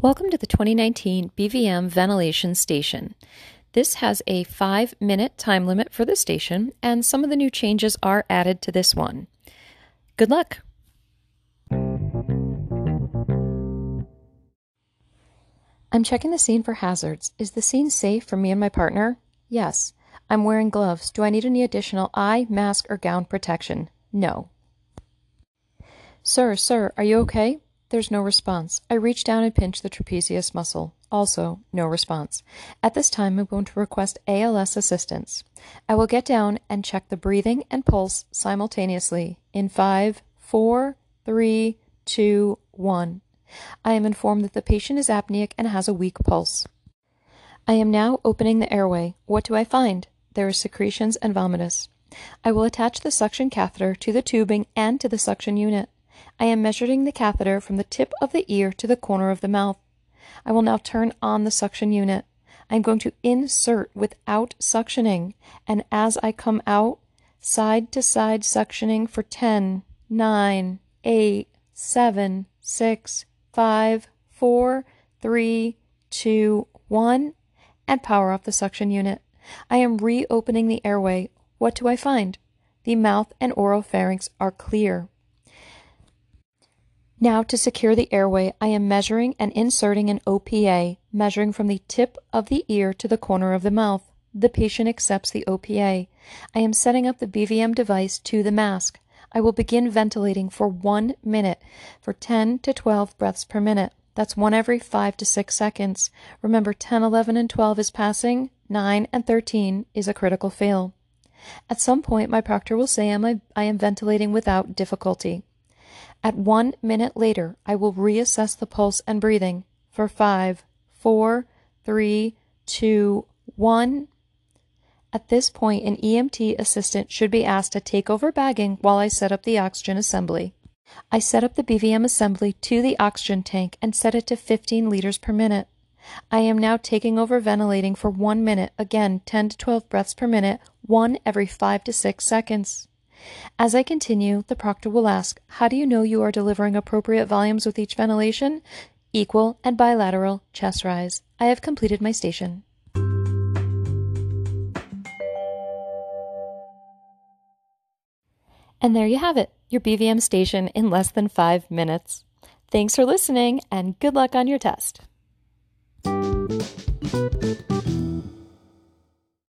Welcome to the 2019 BVM Ventilation Station. This has a five minute time limit for the station, and some of the new changes are added to this one. Good luck! I'm checking the scene for hazards. Is the scene safe for me and my partner? Yes. I'm wearing gloves. Do I need any additional eye, mask, or gown protection? No. Sir, sir, are you okay? There's no response. I reach down and pinch the trapezius muscle. Also, no response. At this time, I'm going to request ALS assistance. I will get down and check the breathing and pulse simultaneously in five, four, three, two, one. I am informed that the patient is apneic and has a weak pulse. I am now opening the airway. What do I find? There are secretions and vomitus. I will attach the suction catheter to the tubing and to the suction unit. I am measuring the catheter from the tip of the ear to the corner of the mouth. I will now turn on the suction unit. I am going to insert without suctioning, and as I come out, side to side suctioning for 10, 9, 8, 7, 6, 5, 4, 3, 2, 1, and power off the suction unit. I am reopening the airway. What do I find? The mouth and oral pharynx are clear. Now to secure the airway, I am measuring and inserting an OPA, measuring from the tip of the ear to the corner of the mouth. The patient accepts the OPA. I am setting up the BVM device to the mask. I will begin ventilating for one minute for 10 to 12 breaths per minute. That's one every 5 to 6 seconds. Remember 10, 11, and 12 is passing, 9 and 13 is a critical fail. At some point, my proctor will say I am ventilating without difficulty. At one minute later, I will reassess the pulse and breathing for five, four, three, two, one. At this point, an EMT assistant should be asked to take over bagging while I set up the oxygen assembly. I set up the BVM assembly to the oxygen tank and set it to 15 liters per minute. I am now taking over ventilating for one minute, again 10 to 12 breaths per minute, one every 5 to 6 seconds. As I continue, the proctor will ask, How do you know you are delivering appropriate volumes with each ventilation? Equal and bilateral chest rise. I have completed my station. And there you have it, your BVM station in less than five minutes. Thanks for listening and good luck on your test.